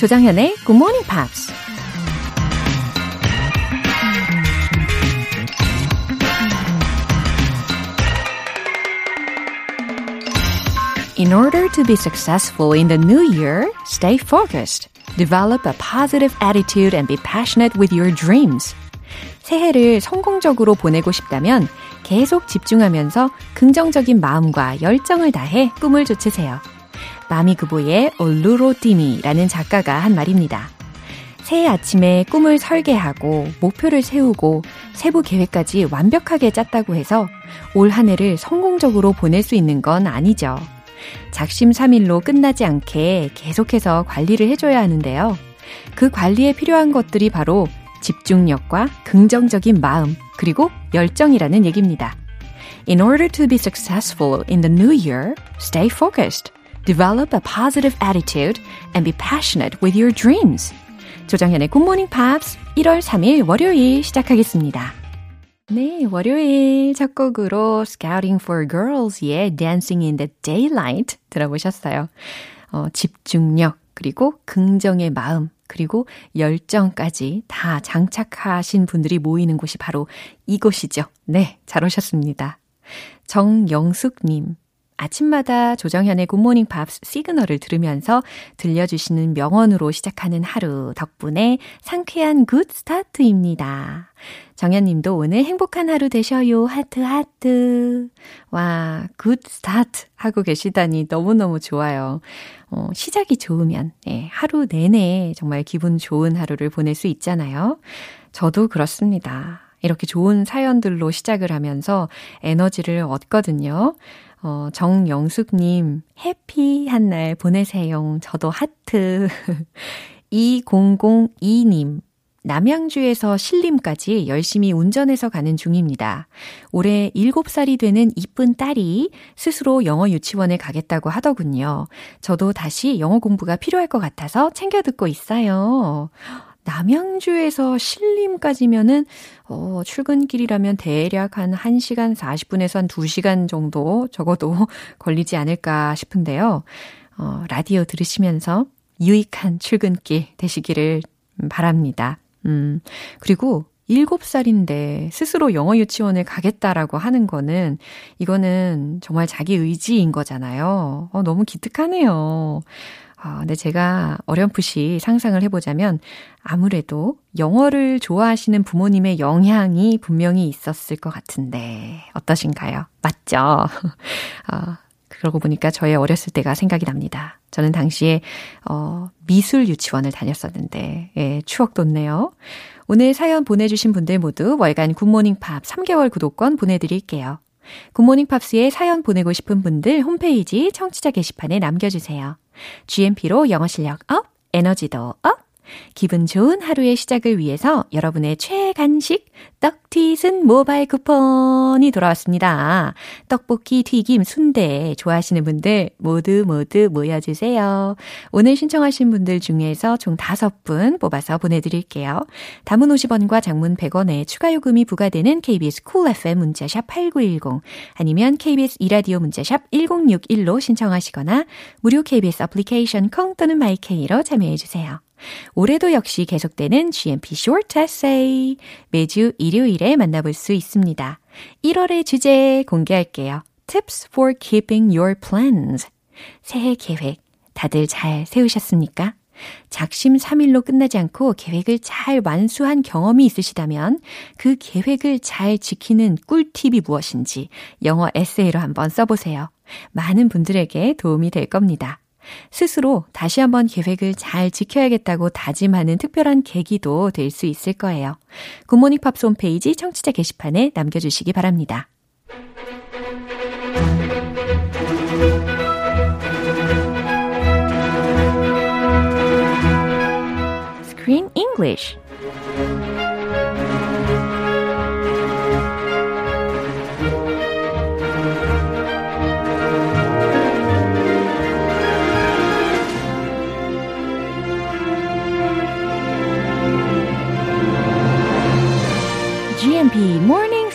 조장현의 Good Morning Pops. In order to be successful in the new year, stay focused. Develop a positive attitude and be passionate with your dreams. 새해를 성공적으로 보내고 싶다면 계속 집중하면서 긍정적인 마음과 열정을 다해 꿈을 쫓으세요. 마미그보의 올루로띠미라는 작가가 한 말입니다. 새해 아침에 꿈을 설계하고 목표를 세우고 세부 계획까지 완벽하게 짰다고 해서 올 한 해를 성공적으로 보낼 수 있는 건 아니죠. 작심삼일로 끝나지 않게 계속해서 관리를 해줘야 하는데요. 그 관리에 필요한 것들이 바로 집중력과 긍정적인 마음, 그리고 열정이라는 얘기입니다. In order to be successful in the new year, stay focused, develop a positive attitude, and be passionate with your dreams. 조정현의 Morning Pops 1월 3일 월요일 시작하겠습니다. 네, 월요일 첫 곡으로 Scouting for Girls의 Dancing in the Daylight 들어보셨어요. 어, 집중력, 그리고 긍정의 마음, 그리고 열정까지 다 장착하신 분들이 모이는 곳이 바로 이곳이죠. 네, 잘 오셨습니다. 정영숙님, 아침마다 조정현의 굿모닝 팝스 시그널을 들으면서 들려주시는 명언으로 시작하는 하루 덕분에 상쾌한 good start입니다. 정현님도 오늘 행복한 하루 되셔요. 하트, 하트. 와, good start 하고 계시다니 너무너무 좋아요. 어, 시작이 좋으면, 예, 하루 내내 정말 기분 좋은 하루를 보낼 수 있잖아요. 저도 그렇습니다. 이렇게 좋은 사연들로 시작을 하면서 에너지를 얻거든요. 어, 정영숙님, 해피한 날 보내세요. 저도 하트. 2002님, 남양주에서 신림까지 열심히 운전해서 가는 중입니다. 올해 7살이 되는 이쁜 딸이 스스로 영어 유치원에 가겠다고 하더군요. 저도 다시 영어 공부가 필요할 것 같아서 챙겨 듣고 있어요. 남양주에서 신림까지면은, 어, 출근길이라면 대략 한 1시간 40분에서 한 2시간 정도 적어도 걸리지 않을까 싶은데요. 어, 라디오 들으시면서 유익한 출근길 되시기를 바랍니다. 음, 그리고 7살인데 스스로 영어 유치원에 가겠다라고 하는 거는 이거는 정말 자기 의지인 거잖아요. 어, 너무 기특하네요. 아, 근데 제가 어렴풋이 상상을 해보자면 아무래도 영어를 좋아하시는 부모님의 영향이 분명히 있었을 것 같은데 어떠신가요? 맞죠? 아, 그러고 보니까 저의 어렸을 때가 생각이 납니다. 저는 당시에 어, 미술 유치원을 다녔었는데 예, 추억 돋네요. 오늘 사연 보내주신 분들 모두 월간 굿모닝 팝 3개월 구독권 보내드릴게요. 굿모닝 팝스에 사연 보내고 싶은 분들 홈페이지 청취자 게시판에 남겨주세요. GMP로 영어 실력 up, 에너지도 up, 기분 좋은 하루의 시작을 위해서 여러분의 최애 간식 떡튀순 모바일 쿠폰이 돌아왔습니다. 떡볶이, 튀김, 순대 좋아하시는 분들 모두 모두 모여주세요. 오늘 신청하신 분들 중에서 총 5분 뽑아서 보내드릴게요. 단문 50원과 장문 100원의 추가 요금이 부과되는 KBS Cool FM 문자샵 8910 아니면 KBS 이라디오 문자샵 1061로 신청하시거나 무료 KBS 애플리케이션 콩 또는 마이케이로 참여해주세요. 올해도 역시 계속되는 GMP Short Essay. 매주 일요일에 만나볼 수 있습니다. 1월의 주제 공개할게요. Tips for keeping your plans. 새해 계획 다들 잘 세우셨습니까? 작심 3일로 끝나지 않고 계획을 잘 완수한 경험이 있으시다면 그 계획을 잘 지키는 꿀팁이 무엇인지 영어 에세이로 한번 써보세요. 많은 분들에게 도움이 될 겁니다. 스스로 다시 한번 계획을 잘 지켜야겠다고 다짐하는 특별한 계기도 될 수 있을 거예요. 굿모닝 팝스 홈페이지 청취자 게시판에 남겨주시기 바랍니다. Screen English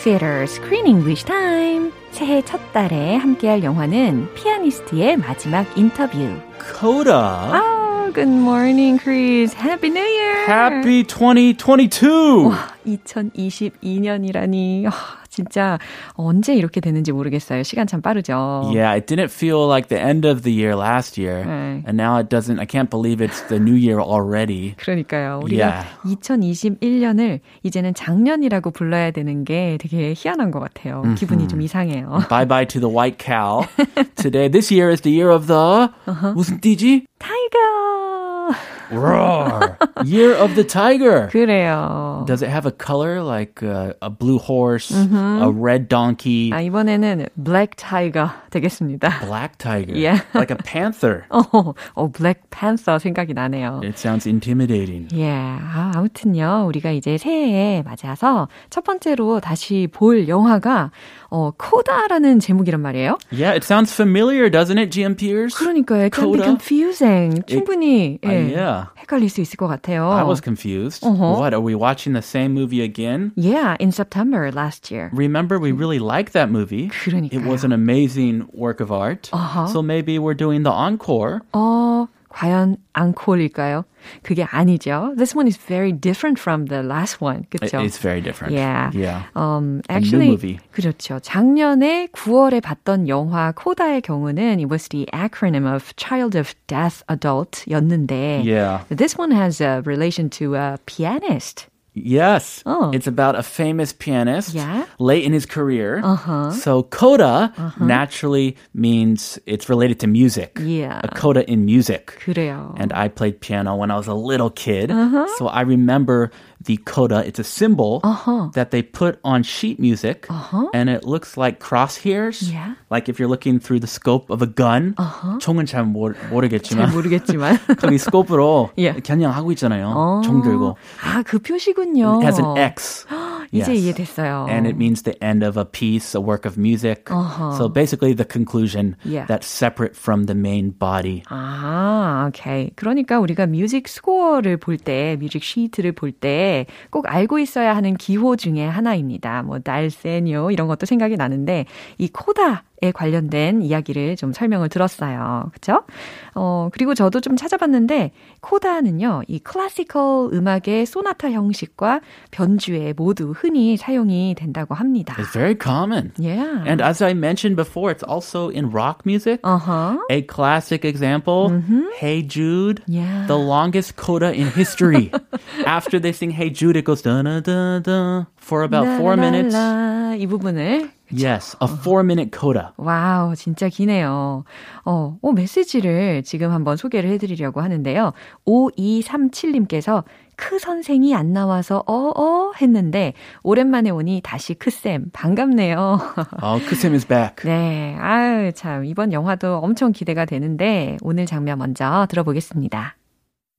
Theater Screen English Time. 새해 첫 달에 함께할 영화는 피아니스트의 마지막 인터뷰. Coda. 아, good morning, Chris. Happy New Year. Happy 2022. 와, 2022년이라니. 진짜 언제 이렇게 되는지 모르겠어요. 시간 참 빠르죠. Yeah, it didn't feel like the end of the year last year. 네. And now it doesn't, I can't believe it's the new year already. 그러니까요. 우리가 Yeah. 2021년을 이제는 작년이라고 불러야 되는 게 되게 희한한 것 같아요. 기분이 좀 이상해요. bye bye to the white cow. Today, this year is the year of the 무슨 띠지? 타이거! Roar. year of the tiger. 그래요. Does it have a color like uh, a blue horse, a red donkey, 아, 이번에는 블랙 타이거 되겠습니다. black tiger, Yeah. like a panther? 어, 어, 블랙 팬서 생각이 나네요. It sounds intimidating. 예, 아, 아무튼요, 우리가 이제 새해에 맞아서 첫 번째로 다시 볼 영화가, 어, 코다라는 제목이란 말이에요. Yeah, it sounds familiar, doesn't it, GMPers? 그러니까요, it can be confusing. 충분히, 아, 예, yeah. 헷갈릴 수 있을 것 같아요. I was confused. Uh-huh. What, are we watching the same movie again? Yeah, in September last year. Remember, we really liked that movie. 그러니까요. It was an amazing work of art. Uh-huh. So maybe we're doing the encore. 어, 과연 앙콜일까요? 그게 아니죠. This one is very different from the last one. It- 그렇죠? It's very different. Yeah. Yeah. Um, A new actually, movie. 그렇죠. 작년에 9월에 봤던 영화 코다의 경우는 it was the acronym of Child of Deaf Adult였는데 Yeah. this one has a relation to a pianist. Yes. Oh. It's about a famous pianist Yeah. late in his career. Uh-huh. So coda naturally means it's related to music. Yeah. A coda in music. 그래요. And I played piano when I was a little kid. Uh-huh. So I remember the coda. It's a symbol that they put on sheet music. And it looks like crosshairs. Uh-huh. Yeah. Like if you're looking through the scope of a gun. 총은 잘 모르, 잘 모르겠지만. 모르겠지만. 거기 스코프로 Yeah. 겨냥하고 있잖아요. 총 들고. 아, 그 표시군요. It has an X. 이제 Yes. 이해됐어요. And it means the end of a piece, a work of music. So basically the conclusion Yeah. that's separate from the main body. 아, 오케이. 그러니까 우리가 뮤직 스코어를 볼 때, 뮤직 시트를 볼 때 꼭 알고 있어야 하는 기호 중에 하나입니다. 뭐 달세뇨 이런 것도 생각이 나는데 이 코다 에 관련된 이야기를 좀 설명을 들었어요. 그렇죠? 어, 그리고 저도 좀 찾아봤는데 코다는요. 이 클래시컬 음악의 소나타 형식과 변주에 모두 흔히 사용이 된다고 합니다. It's very common. Yeah. And as I mentioned before, it's also in rock music. uh-huh. A classic example, Hey Jude, Yeah. the longest coda in history. After they sing Hey Jude, it goes da da da da for about four minutes. 이 부분을 Yes, a four minute coda. Wow, 진짜 기네요. 어, 어, 메시지를 지금 한번 소개를 해드리려고 하는데요. 5237님께서 크쌤이 안 나와서 어어 했는데 오랜만에 오니 다시 크쌤 반갑네요. Oh, 크쌤 is back. 네, 아유 참 이번 영화도 엄청 기대가 되는데 오늘 장면 먼저 들어보겠습니다.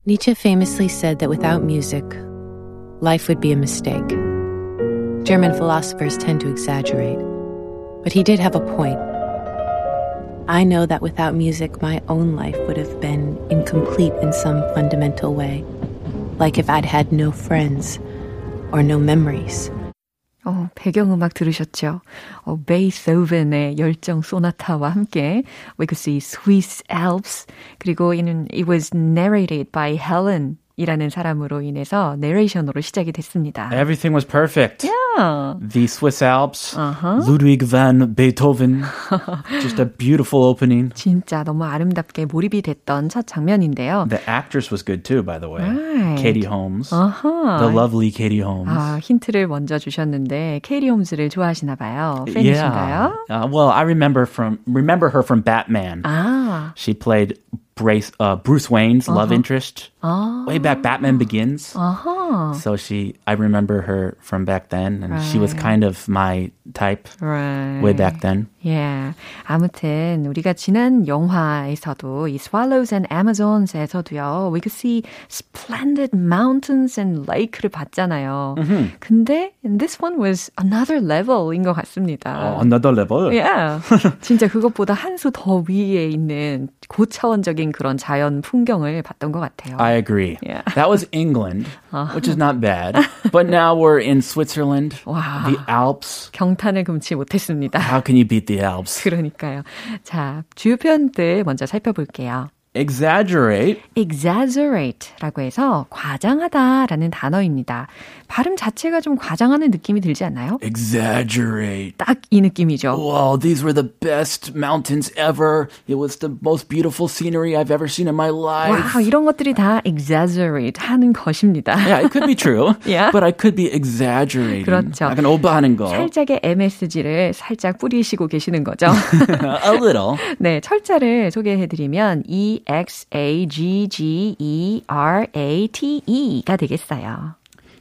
Nietzsche famously said that without music, life would be a mistake. German philosophers tend to exaggerate, but he did have a point. I know that without music, my own life would have been incomplete in some fundamental way, like if I'd had no friends or no memories. 어, 배경음악 들으셨죠? 어, 베이소벤의 열정 소나타와 함께 we could see Swiss Alps 그리고 이는 it was narrated by Helen 이라는 사람으로 인해서 내레이션으로 시작이 됐습니다. Everything was perfect. Yeah. The Swiss Alps, Uh-huh. Ludwig van Beethoven. Just a beautiful opening. 진짜 너무 아름답게 몰입이 됐던 첫 장면인데요. The actress was good too, by the way. Right. Katie Holmes. 아하. The lovely Katie Holmes. 아, 힌트를 먼저 주셨는데 케이리 홈즈를 좋아하시나 봐요. 팬이신가요? Uh, well, I remember from remember her from Batman. 아, She played Brace, uh, Bruce Wayne's love interest 아, way back Batman Begins. 아하. So she, I remember her from back then, and she was Right. kind of my type Right. way back then. 예. 아무튼 우리가 지난 영화에서도 이 Swallows and Amazons에서도요. We could see splendid mountains and lake를 봤잖아요. 근데 this one was another level인 것 같습니다. Oh, another level. Yeah. 진짜 그것보다 한 수 더 위에 있는 고차원적인 그런 자연 풍경을 봤던 것 같아요. I agree. Yeah. That was England, which is not bad. But now we're in Switzerland, Wow. the Alps. 경탄을 금치 못했습니다. How can you beat the Alps? 그러니까요. 자, 주요 표현들 먼저 살펴볼게요. Exaggerate. exaggerate라고 해서 과장하다라는 단어입니다. 발음 자체가 좀 과장하는 느낌이 들지 않나요? exaggerate. 딱 이 느낌이죠. Wow, these were the best mountains ever. It was the most beautiful scenery I've ever seen in my life. 와, 이런 것들이 다 exaggerate 하는 것입니다. Yeah, it could be true. Yeah. But I could be exaggerating. 그렇죠. 약간 오버하는 거. 살짝의 MSG를 살짝 뿌리시고 계시는 거죠. A little. 네, 철자를 소개해 드리면 E X A G G E R A T E가 되겠어요.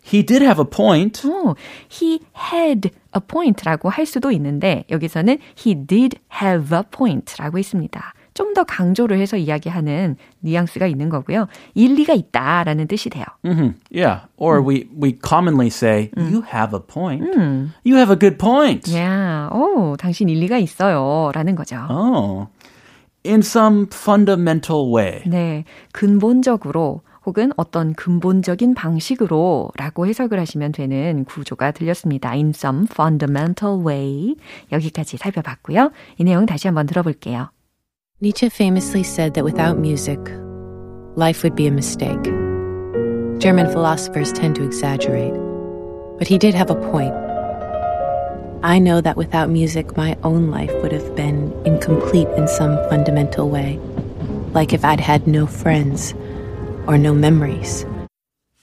He did have a point. 오, he had a point라고 할 수도 있는데 여기서는 he did have a point라고 있습니다. 좀 더 강조를 해서 이야기하는 뉘앙스가 있는 거고요. 일리가 있다라는 뜻이 돼요. Mm-hmm. Yeah. Or we, we commonly say, you have a point. You have a good point. 야, 오, 당신 일리가 있어요. 라는 거죠. Oh. In some fundamental way. 네, 근본적으로 혹은 어떤 근본적인 방식으로 라고 해석을 하시면 되는 구조가 들렸습니다. In some fundamental way. 여기까지 살펴봤고요. 이 내용 다시 한번 들어볼게요. Nietzsche famously said that without music, life would be a mistake. German philosophers tend to exaggerate, but he did have a point. I know that without music, my own life would have been incomplete in some fundamental way, like if I'd had no friends or no memories.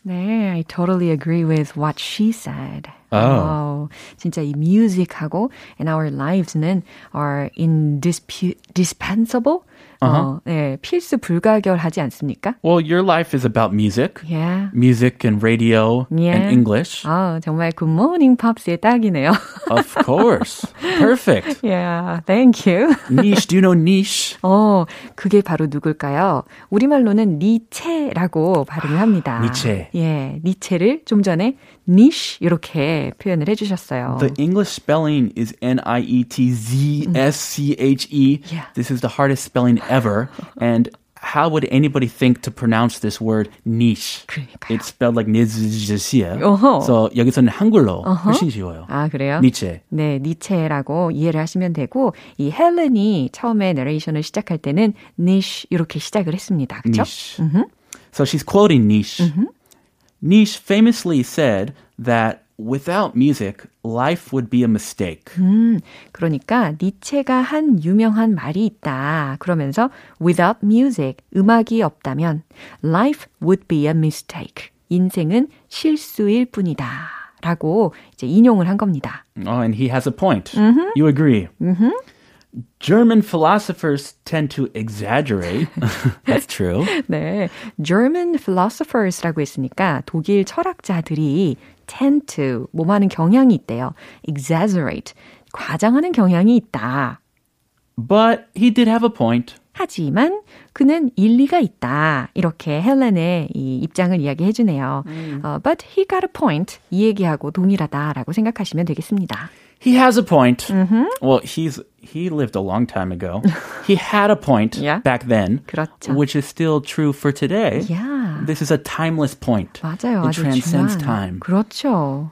네, I totally agree with what she said. Oh. 오, 진짜 이 music하고 and our lives는 are indispensable. 어, 네, 필수 불가결하지 않습니까? Well, your life is about music. Yeah. Music and radio Yeah. and English. 아, 정말 굿모닝 팝스의 딱이네요. Of course. Perfect. yeah, thank you. Niche. Do you know niche? 어, 그게 바로 누굴까요? 우리말로는 니체라고 발음을 합니다. 니체. 예, 니체를 좀 전에 niche 이렇게 표현을 해주셨어요. The English spelling is N I E T Z S C H E. Yeah. This is the hardest spelling ever. And how would anybody think to pronounce this word niche? 그러니까요. It's spelled like ni즈지시야. 어허. So 여기서는 한글로 훨씬 쉬워요. 아, 그래요? 니체. 네, 니체라고 이해를 하시면 되고 이 헬렌이 처음에 내레이션을 시작할 때는 niche 이렇게 시작을 했습니다. 그렇죠? Niche. So she's quoting Niche. Niche famously said that without music, life would be a mistake. 음, 그러니까 니체가 한 유명한 말이 있다. 그러면서 without music, 음악이 없다면 life would be a mistake. 인생은 실수일 뿐이다. 라고 이제 인용을 한 겁니다. Oh, and he has a point. You agree. German philosophers tend to exaggerate. That's true. 네. German philosophers라고 했으니까 독일 철학자들이 tend to 뭐하는 경향이 있대요. exaggerate. 과장하는 경향이 있다. But he did have a point. 하지만 그는 일리가 있다. 이렇게 헬렌의 이 입장을 이야기해 주네요. 어, but he got a point. 이 얘기하고 동일하다라고 생각하시면 되겠습니다. He has a point. Well, he's he lived a long time ago. he had a point Yeah. back then, 그렇죠. which is still true for today. Yeah. This is a timeless point. 맞아요. It 아주 transcends 중요한. time. 그렇죠.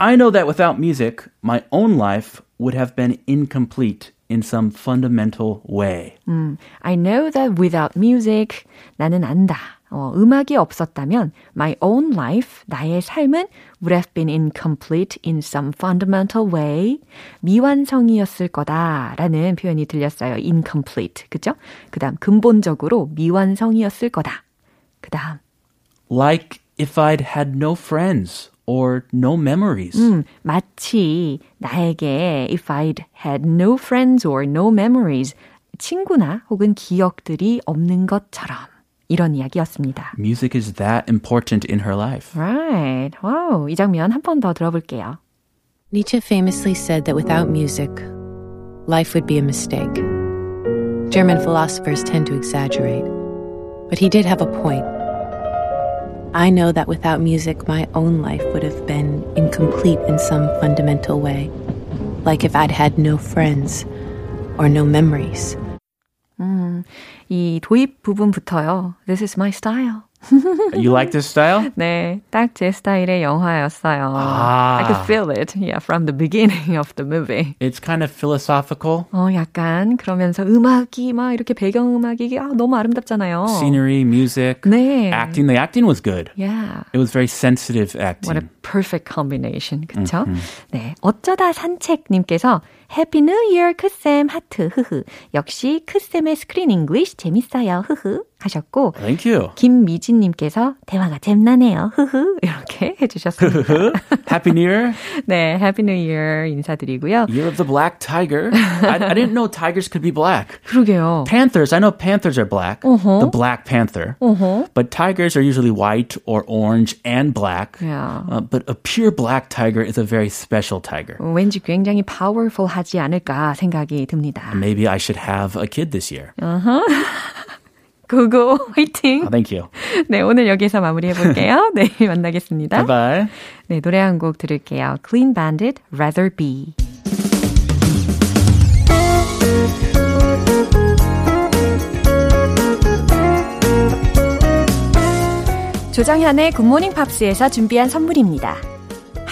I know that without music, my own life would have been incomplete in some fundamental way. 음, I know that without music, 나는 안다. 어, 음악이 없었다면 my own life, 나의 삶은 would have been incomplete in some fundamental way. 미완성이었을 거다라는 표현이 들렸어요. incomplete. 그죠? 그 다음 근본적으로 미완성이었을 거다. 그 다음 Like if I'd had no friends or no memories. 음, 마치 나에게 if I'd had no friends or no memories 친구나 혹은 기억들이 없는 것처럼 이런 이야기였습니다. Music is that important in her life. Right. 와우, 이 장면 한 번 더 들어볼게요. Nietzsche famously said that without music, life would be a mistake. German philosophers tend to exaggerate, but he did have a point. I know that without music, my own life would have been incomplete in some fundamental way, like if I'd had no friends or no memories. 이 도입 부분부터요. This is my style. you like this style? 네, 딱 제 스타일의 영화였어요. 아. I could feel it, yeah, from the beginning of the movie. It's kind of philosophical. 어, 약간 그러면서 음악이 막 이렇게 배경 음악이 아, 너무 아름답잖아요. Scenery, music, 네. acting. The acting was good. Yeah. It was very sensitive acting. What a perfect combination. 그쵸? 네. 어쩌다 산책님께서 해피 뉴 이어 크쌤 하트 흐흐. 역시 크쌤의 스크린 잉글리시 재밌어요. 흐흐. 하셨고 Thank you. 김미진님께서 대화가 잼나네요. 흐흐. 이렇게 해주셨습니다. Happy New Year. 네. 해피 뉴 이어 인사드리고요. Year of the Black Tiger. I, I didn't know tigers could be black. 그러게요. Panthers, I know panthers are black. Uh-huh. The Black Panther. 어허. But tigers are usually white or orange and black. Yeah. Uh, but a pure black tiger is a very special tiger. 왠지 굉장히 powerful 하지 않을까 생각이 듭니다. Maybe I should have a kid this year. 고고 화이팅! Oh, thank you. 네, 오늘 여기서 마무리해 볼게요. 내일 만나겠습니다. Bye bye. 네, 노래 한 곡 들을게요. Clean Bandit, Rather Be. 조정현의 굿모닝 팝스에서 준비한 선물입니다.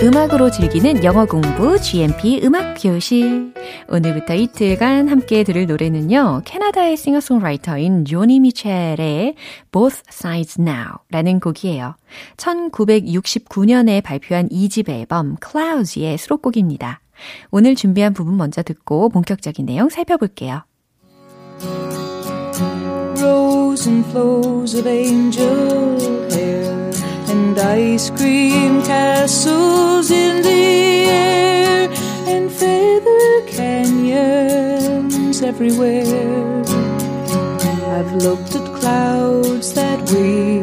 음악으로 즐기는 영어 공부 GMP 음악 교실. 오늘부터 이틀간 함께 들을 노래는요. 캐나다의 싱어송라이터인 조니 미첼의 Both Sides Now 라는 곡이에요. 1969년에 발표한 2집 앨범 Clouds의 수록곡입니다. 오늘 준비한 부분 먼저 듣고 본격적인 내용 살펴볼게요. Rows and flows of angel hair and ice cream castles in the air and feather canyons everywhere. I've looked at clouds that way,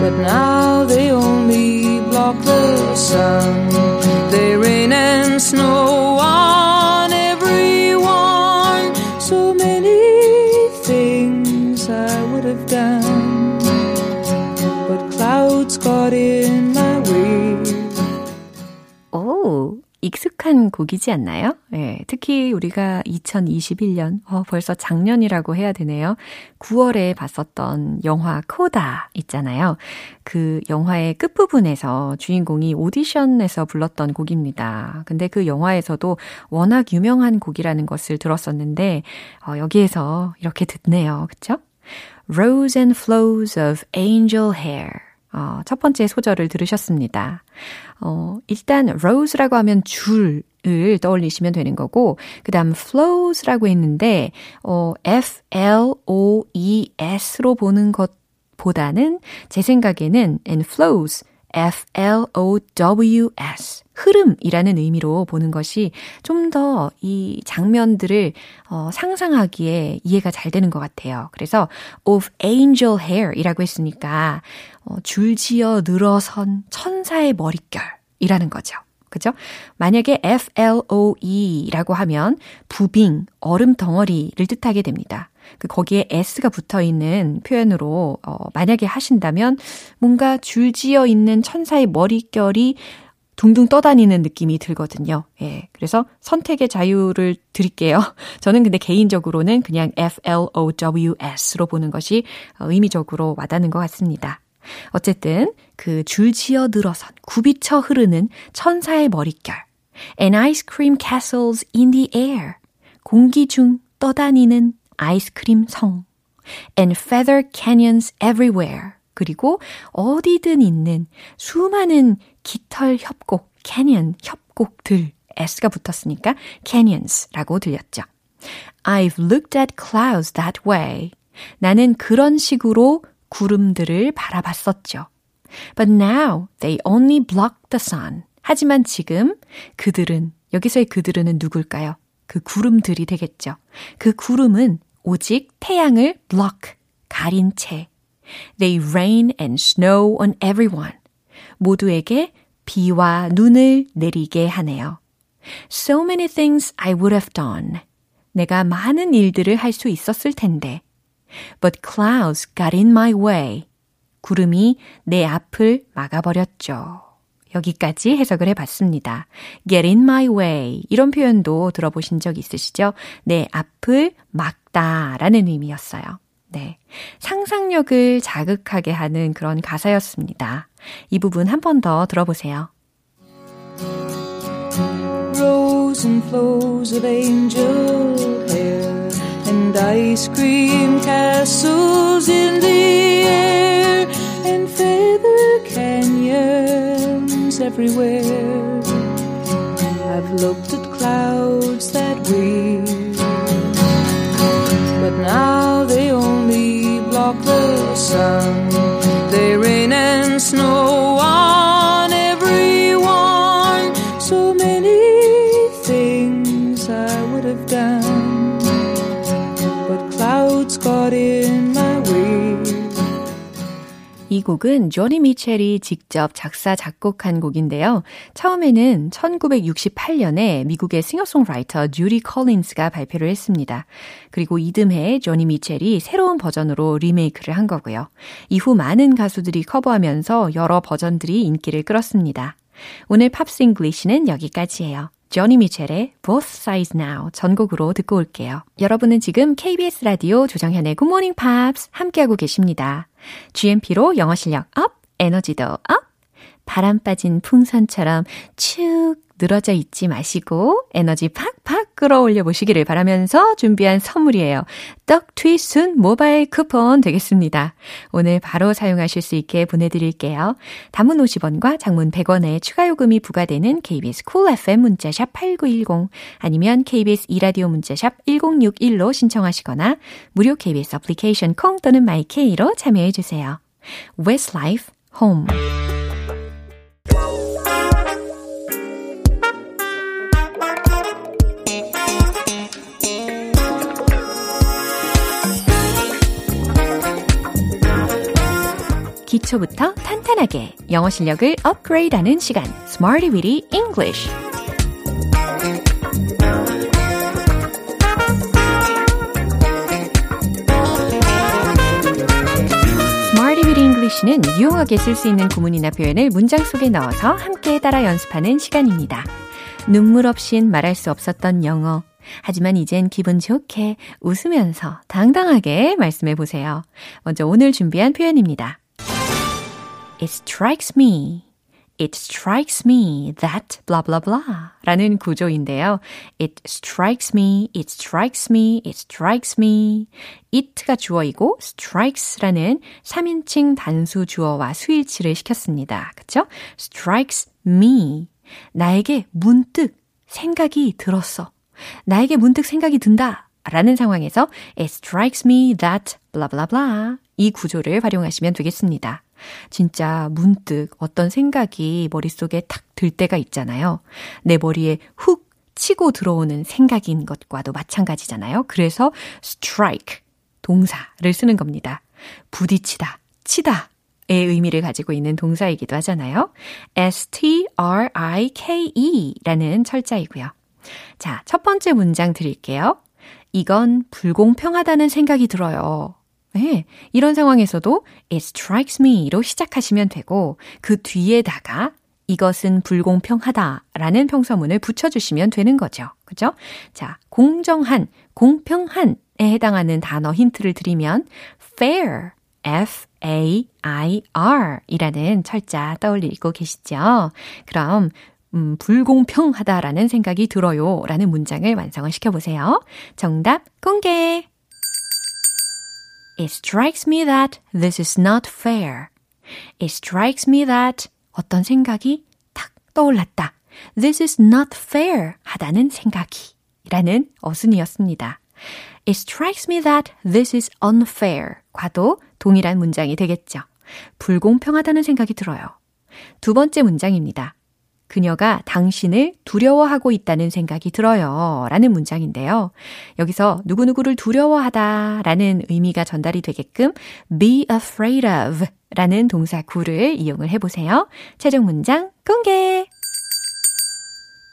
but now they only block the sun. They rain and snow 익숙한 곡이지 않나요? 예, 특히 우리가 2021년, 어, 벌써 작년이라고 해야 되네요. 9월에 봤었던 영화 코다 있잖아요. 그 영화의 끝부분에서 주인공이 오디션에서 불렀던 곡입니다. 근데 그 영화에서도 워낙 유명한 곡이라는 것을 들었었는데, 어, 여기에서 이렇게 듣네요. 그쵸? Rose and flows of angel hair. 어, 첫 번째 소절을 들으셨습니다. 어, 일단 rose라고 하면 줄을 떠올리시면 되는 거고, 그 다음 flows라고 했는데, 어, F-L-O-E-S로 보는 것 보다는 제 생각에는 and flows, F-L-O-W-S. 흐름이라는 의미로 보는 것이 좀 더 이 장면들을 어, 상상하기에 이해가 잘 되는 것 같아요. 그래서 of angel hair이라고 했으니까 어, 줄지어 늘어선 천사의 머릿결이라는 거죠. 그죠? 만약에 FLOE라고 하면 부빙, 얼음 덩어리를 뜻하게 됩니다. 그 거기에 s가 붙어 있는 표현으로 어, 만약에 하신다면 뭔가 줄지어 있는 천사의 머릿결이 둥둥 떠다니는 느낌이 들거든요. 예. 그래서 선택의 자유를 드릴게요. 저는 근데 개인적으로는 그냥 FLOWS로 보는 것이 의미적으로 와닿는 것 같습니다. 어쨌든 그 줄지어 늘어선 굽이쳐 흐르는 천사의 머릿결. And ice cream castles in the air. 공기 중 떠다니는 아이스크림 성. And feather canyons everywhere. 그리고 어디든 있는 수많은 깃털 협곡, 캐니언 협곡들. S가 붙었으니까 canyons라고 들렸죠. I've looked at clouds that way. 나는 그런 식으로 구름들을 바라봤었죠. But now they only block the sun. 하지만 지금 그들은 여기서의 그들은 누굴까요? 그 구름들이 되겠죠. 그 구름은 오직 태양을 block, 가린 채. They rain and snow on everyone. 모두에게 비와 눈을 내리게 하네요. So many things I would have done. 내가 많은 일들을 할 수 있었을 텐데. But clouds got in my way. 구름이 내 앞을 막아버렸죠. 여기까지 해석을 해봤습니다. get in my way. 이런 표현도 들어보신 적 있으시죠? 내 앞을 막 다 라는 의미였어요. 네. 상상력을 자극하게 하는 그런 가사였습니다. 이 부분 한 번 더 들어보세요. Rows and flows of angel hair and ice cream castles in the air and feather canyons everywhere. I've looked at clouds that but now they only block the sun. They rain and snow on 곡은 조니 미첼이 직접 작사, 작곡한 곡인데요. 처음에는 1968년에 미국의 싱어송라이터 주디 콜린스가 발표를 했습니다. 그리고 이듬해 조니 미첼이 새로운 버전으로 리메이크를 한 거고요. 이후 많은 가수들이 커버하면서 여러 버전들이 인기를 끌었습니다. 오늘 Pops English는 여기까지예요. 조니 미첼의 Both Sides Now 전곡으로 듣고 올게요. 여러분은 지금 KBS 라디오 조정현의 Good Morning Pops 함께하고 계십니다. GMP로 영어 실력 up, 에너지도 up, 바람 빠진 풍선처럼 축 늘어져 있지 마시고 에너지 팍팍 끌어올려 보시기를 바라면서 준비한 선물이에요. 떡튀순 모바일 쿠폰 되겠습니다. 오늘 바로 사용하실 수 있게 보내드릴게요. 단문 50원과 장문 100원의 추가 요금이 부과되는 KBS Cool FM 문자샵 8910 아니면 KBS 이라디오 문자샵 1061로 신청하시거나 무료 KBS 애플리케이션 콩 또는 마이케이로 참여해 주세요. Westlife Home 기초부터 탄탄하게 영어 실력을 업그레이드하는 시간 Smarty Weedy English English는 유용하게 쓸 수 있는 구문이나 표현을 문장 속에 넣어서 함께 따라 연습하는 시간입니다. 눈물 없인 말할 수 없었던 영어 하지만 이젠 기분 좋게 웃으면서 당당하게 말씀해 보세요. 먼저 오늘 준비한 표현입니다. It strikes me. It strikes me that blah blah blah 라는 구조인데요. It strikes me, it strikes me, it strikes me. it가 주어이고 strikes라는 3인칭 단수 주어와 수일치를 시켰습니다. 그쵸? strikes me. 나에게 문득 생각이 들었어. 나에게 문득 생각이 든다. 라는 상황에서 it strikes me that blah blah blah 이 구조를 활용하시면 되겠습니다. 진짜 문득 어떤 생각이 머릿속에 탁 들 때가 있잖아요. 내 머리에 훅 치고 들어오는 생각인 것과도 마찬가지잖아요. 그래서 strike 동사를 쓰는 겁니다. 부딪히다, 치다 의 의미를 가지고 있는 동사이기도 하잖아요. S-T-R-I-K-E 라는 철자이고요. 자, 첫 번째 문장 드릴게요. 이건 불공평하다는 생각이 들어요. 네, 이런 상황에서도 it strikes me로 시작하시면 되고 그 뒤에다가 이것은 불공평하다 라는 평서문을 붙여주시면 되는 거죠. 그죠? 자, 공정한, 공평한에 해당하는 단어 힌트를 드리면 fair, F-A-I-R 이라는 철자 떠올리고 계시죠? 그럼 음, 불공평하다라는 생각이 들어요 라는 문장을 완성을 시켜보세요. 정답 공개! It strikes me that this is not fair. It strikes me that 어떤 생각이 탁 떠올랐다. This is not fair 하다는 생각이 라는 어순이었습니다. It strikes me that this is unfair 과도 동일한 문장이 되겠죠. 불공평하다는 생각이 들어요. 두 번째 문장입니다. 그녀가 당신을 두려워하고 있다는 생각이 들어요. 라는 문장인데요. 여기서 누구누구를 두려워하다 라는 의미가 전달이 되게끔 be afraid of 라는 동사 구를 이용을 해보세요. 최종 문장 공개!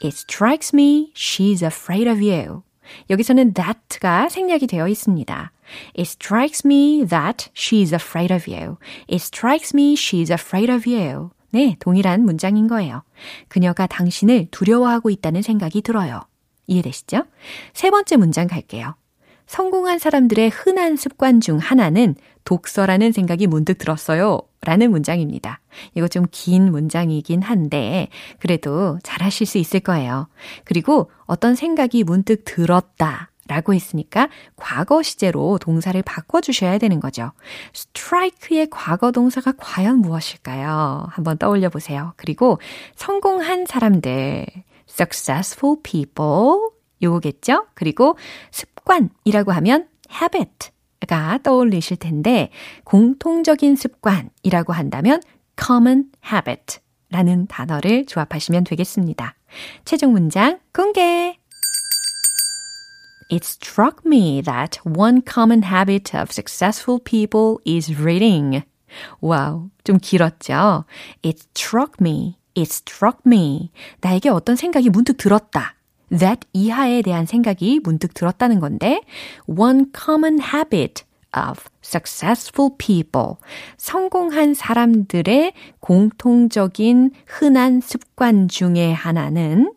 It strikes me she's afraid of you. 여기서는 that가 생략이 되어 있습니다. It strikes me that she's afraid of you. It strikes me she's afraid of you. 네, 동일한 문장인 거예요. 그녀가 당신을 두려워하고 있다는 생각이 들어요. 이해되시죠? 세 번째 문장 갈게요. 성공한 사람들의 흔한 습관 중 하나는 독서라는 생각이 문득 들었어요. 라는 문장입니다. 이거 좀 긴 문장이긴 한데, 그래도 잘 하실 수 있을 거예요. 그리고 어떤 생각이 문득 들었다. 라고 했으니까 과거 시제로 동사를 바꿔주셔야 되는 거죠. strike의 과거 동사가 과연 무엇일까요? 한번 떠올려 보세요. 그리고 성공한 사람들, successful people, 요거겠죠? 그리고 습관이라고 하면 habit가 떠올리실 텐데 공통적인 습관이라고 한다면 common habit 라는 단어를 조합하시면 되겠습니다. 최종 문장 공개! It struck me that one common habit of successful people is reading. 와우, 좀 길었죠? It struck me. It struck me. 나에게 어떤 생각이 문득 들었다. that 이하에 대한 생각이 문득 들었다는 건데, one common habit of successful people. 성공한 사람들의 공통적인 흔한 습관 중에 하나는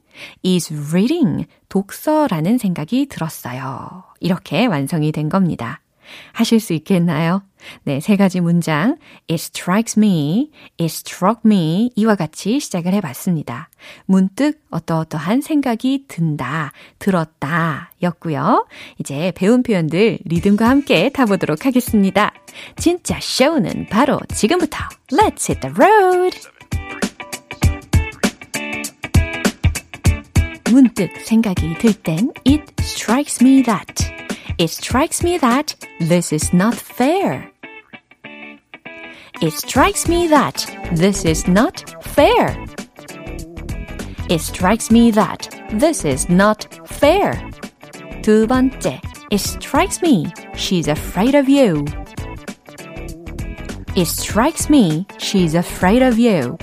is reading. 독서라는 생각이 들었어요. 이렇게 완성이 된 겁니다. 하실 수 있겠나요? 네, 세 가지 문장. It strikes me, it struck me 이와 같이 시작을 해봤습니다. 문득 어떠어떠한 생각이 든다, 들었다 였고요. 이제 배운 표현들 리듬과 함께 타보도록 하겠습니다. 진짜 쇼는 바로 지금부터 Let's hit the road! 문득 생각이 들 땐 It strikes me that It strikes me that this is not fair. It strikes me that this is not fair. It strikes me that this is not fair. 두 번째, it strikes me she's afraid of you. It strikes me she's afraid of you.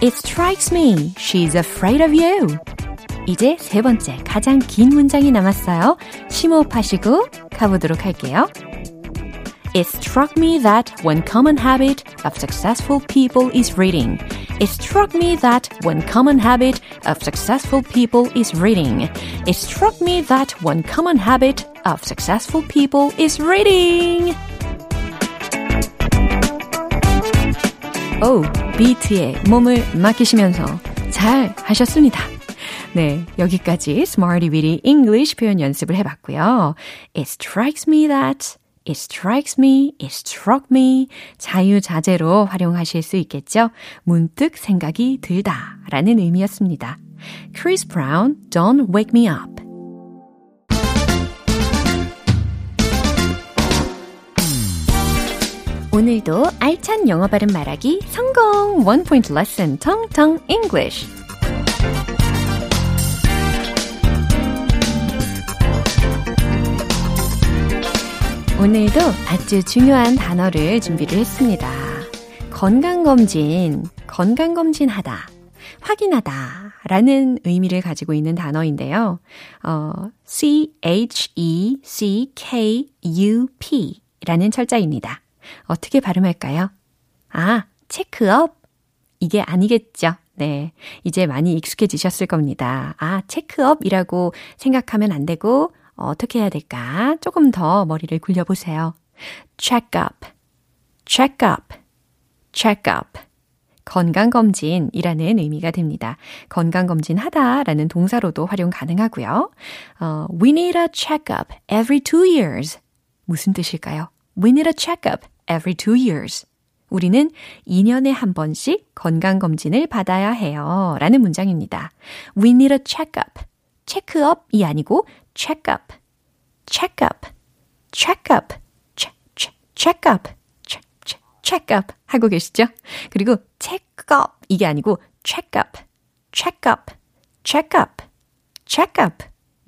It strikes me she's afraid of you. 이제 세 번째 가장 긴 문장이 남았어요. 심호흡하시고 가보도록 할게요. It struck me that one common habit of successful people is reading. It struck me that one common habit of successful people is reading. It struck me that one common habit of successful people is reading. 오, 비트에 몸을 맡기시면서 잘 하셨습니다. 네, 여기까지 Smarty Weedy English 표현 연습을 해봤고요. It strikes me that It strikes me, it struck me. 자유자재로 활용하실 수 있겠죠? 문득 생각이 들다 라는 의미였습니다. Chris Brown, Don't Wake Me Up. 오늘도 알찬 영어 발음 말하기 성공! 원 포인트 레슨 텅텅 English. 오늘도 아주 중요한 단어를 준비를 했습니다. 건강검진, 건강검진하다, 확인하다 라는 의미를 가지고 있는 단어인데요. 어, C-H-E-C-K-U-P 라는 철자입니다. 어떻게 발음할까요? 아, 체크업. 이게 아니겠죠. 네. 이제 많이 익숙해지셨을 겁니다. 아, 체크업이라고 생각하면 안 되고, 어떻게 해야 될까? 조금 더 머리를 굴려보세요. check up, check up, check up. 건강검진이라는 의미가 됩니다. 건강검진 하다라는 동사로도 활용 가능하고요. 어, we need a checkup every two years. 무슨 뜻일까요? We need a checkup every two years. 우리는 2년에 한 번씩 건강검진을 받아야 해요. 라는 문장입니다. We need a checkup. 체크업이 아니고 check up, check up, check up, check, check, check up, check, check, check up 하고 계시죠? 그리고 check up 이게 아니고 check up, check up,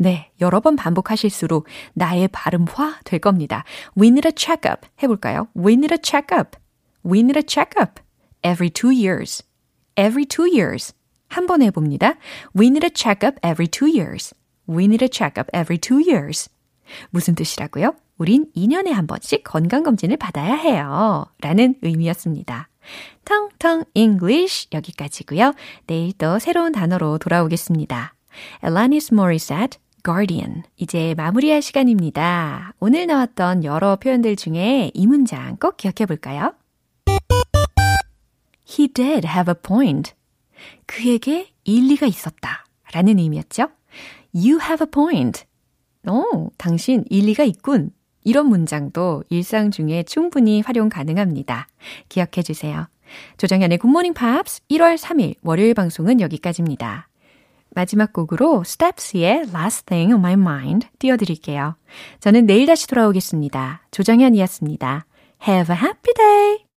네, 여러 번 반복하실수록 나의 발음화 될 겁니다. We need a check-up 해볼까요? We need a check-up. We need a check-up. Every two years. Every two years. 한 번 해봅니다. We need a check-up every two years. We need a check-up every two years. 무슨 뜻이라고요? 우린 2년에 한 번씩 건강검진을 받아야 해요. 라는 의미였습니다. 텅텅 English 여기까지고요. 내일 또 새로운 단어로 돌아오겠습니다. Alanis Morissette, Guardian. 이제 마무리할 시간입니다. 오늘 나왔던 여러 표현들 중에 이 문장 꼭 기억해 볼까요? He did have a point. 그에게 일리가 있었다. 라는 의미였죠. You have a point. 오, 당신 일리가 있군. 이런 문장도 일상 중에 충분히 활용 가능합니다. 기억해 주세요. 조정현의 굿모닝 팝스 1월 3일 월요일 방송은 여기까지입니다. 마지막 곡으로 Steps의 Last Thing on My Mind 띄워드릴게요. 저는 내일 다시 돌아오겠습니다. 조정현이었습니다. Have a happy day!